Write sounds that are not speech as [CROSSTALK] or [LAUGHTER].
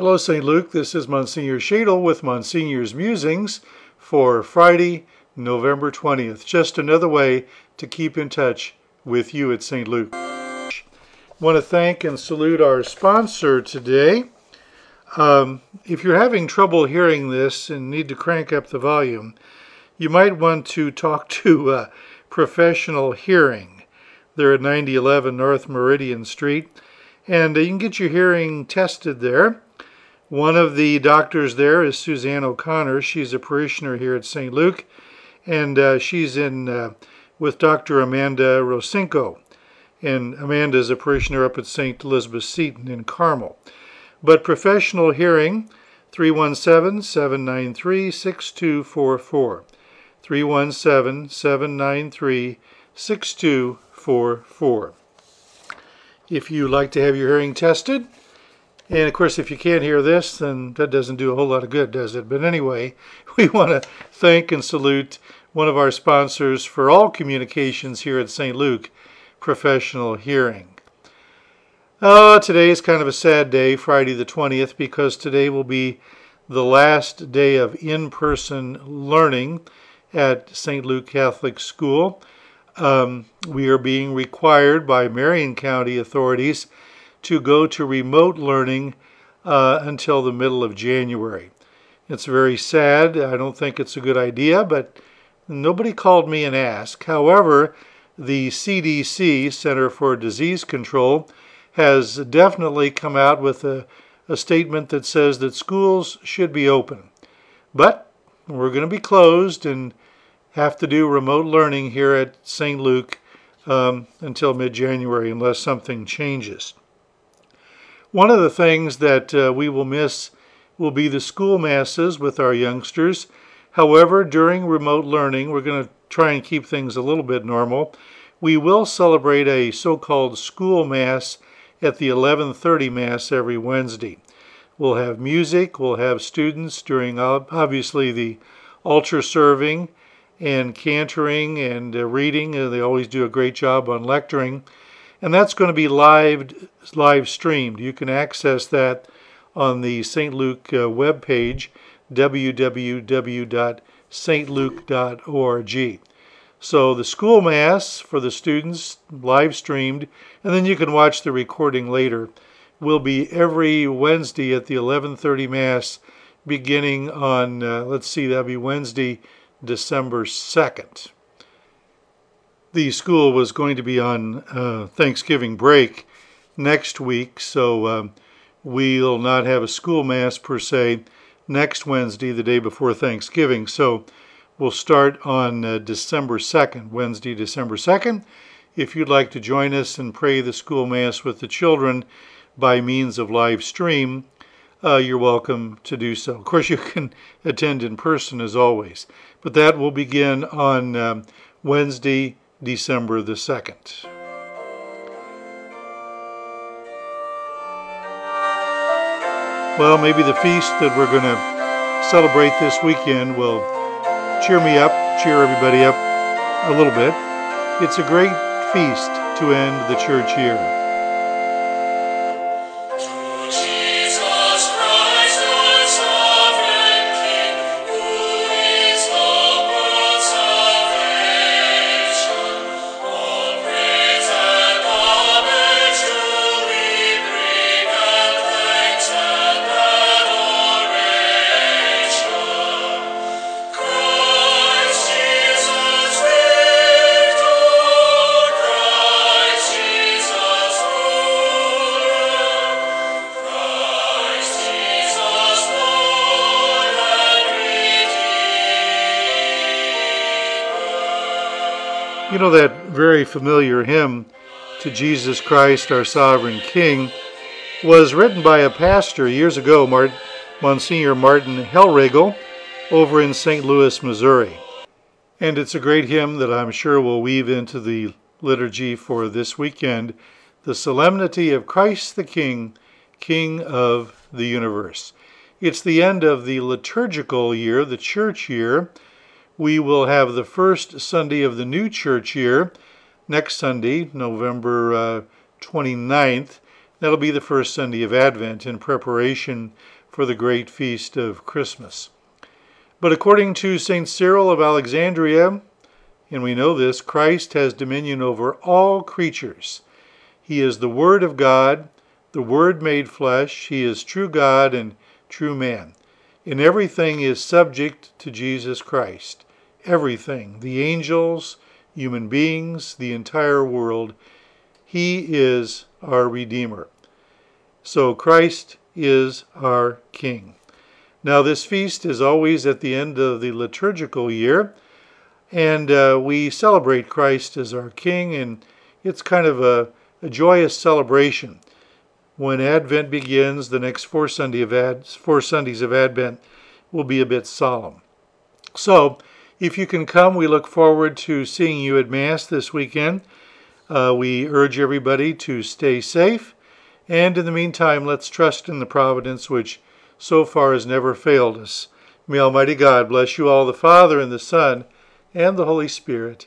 Hello, St. Luke. This is Monsignor Schaedel with Monsignor's Musings for Friday, November 20th. Just another way to keep in touch with you at St. Luke. I want to thank and salute our sponsor today. Um, if you're having trouble hearing this and need to crank up the volume, you might want to talk [LAUGHS] to uh, Professional Hearing. They're at 9011 North Meridian Street, and uh, you can get your hearing tested there. One of the doctors there is Suzanne O'Connor. She's a parishioner here at St. Luke, and uh, she's in uh, with Dr. Amanda Rosinko. And Amanda is a parishioner up at St. Elizabeth Seton in Carmel. But professional hearing, 317 793 6244. 317 793 6244. If you'd like to have your hearing tested, and of course, if you can't hear this, then that doesn't do a whole lot of good, does it? But anyway, [LAUGHS] we want to thank and salute one of our sponsors for all communications here at St. Luke, Professional Hearing. Oh, today is kind of a sad day, Friday the 20th, because today will be the last day of in person learning at St. Luke Catholic School. Um, we are being required by Marion County authorities to go to remote learning uh, until the middle of January. It's very sad. I don't think it's a good idea, but nobody called me and asked. However, the CDC, Center for Disease Control, has definitely come out with a, a statement that says that schools should be open. But we're going to be closed and have to do remote learning here at St. Luke um, until mid January unless something changes. One of the things that uh, we will miss will be the school masses with our youngsters. However, during remote learning, we're going to try and keep things a little bit normal. We will celebrate a so-called school mass at the 11:30 mass every Wednesday. We'll have music, we'll have students during obviously the altar serving and cantoring and uh, reading. Uh, they always do a great job on lecturing and that's going to be live live streamed. You can access that on the St. Luke uh, webpage, www.stluke.org. So the school mass for the students live streamed, and then you can watch the recording later. Will be every Wednesday at the 11:30 mass, beginning on uh, let's see, that'll be Wednesday, December 2nd the school was going to be on uh, Thanksgiving break next week, so um, we'll not have a school mass per se next Wednesday, the day before Thanksgiving. So we'll start on uh, December 2nd, Wednesday, December 2nd. If you'd like to join us and pray the school mass with the children by means of live stream, uh, you're welcome to do so. Of course, you can attend in person as always, but that will begin on um, Wednesday, December the 2nd. Well, maybe the feast that we're going to celebrate this weekend will cheer me up, cheer everybody up a little bit. It's a great feast to end the church year. You know that very familiar hymn to Jesus Christ, our sovereign King, was written by a pastor years ago, Monsignor Martin Hellriegel, over in St. Louis, Missouri. And it's a great hymn that I'm sure will weave into the liturgy for this weekend the solemnity of Christ the King, King of the universe. It's the end of the liturgical year, the church year we will have the first Sunday of the new church year next Sunday, November uh, 29th. That'll be the first Sunday of Advent in preparation for the great feast of Christmas. But according to St. Cyril of Alexandria, and we know this, Christ has dominion over all creatures. He is the Word of God, the Word made flesh. He is true God and true man. And everything is subject to Jesus Christ. Everything. The angels, human beings, the entire world. He is our Redeemer. So Christ is our King. Now, this feast is always at the end of the liturgical year, and uh, we celebrate Christ as our King, and it's kind of a, a joyous celebration. When Advent begins, the next four, Sunday of Ad, four Sundays of Advent will be a bit solemn. So, if you can come, we look forward to seeing you at Mass this weekend. Uh, we urge everybody to stay safe, and in the meantime, let's trust in the providence which so far has never failed us. May Almighty God bless you all, the Father, and the Son, and the Holy Spirit.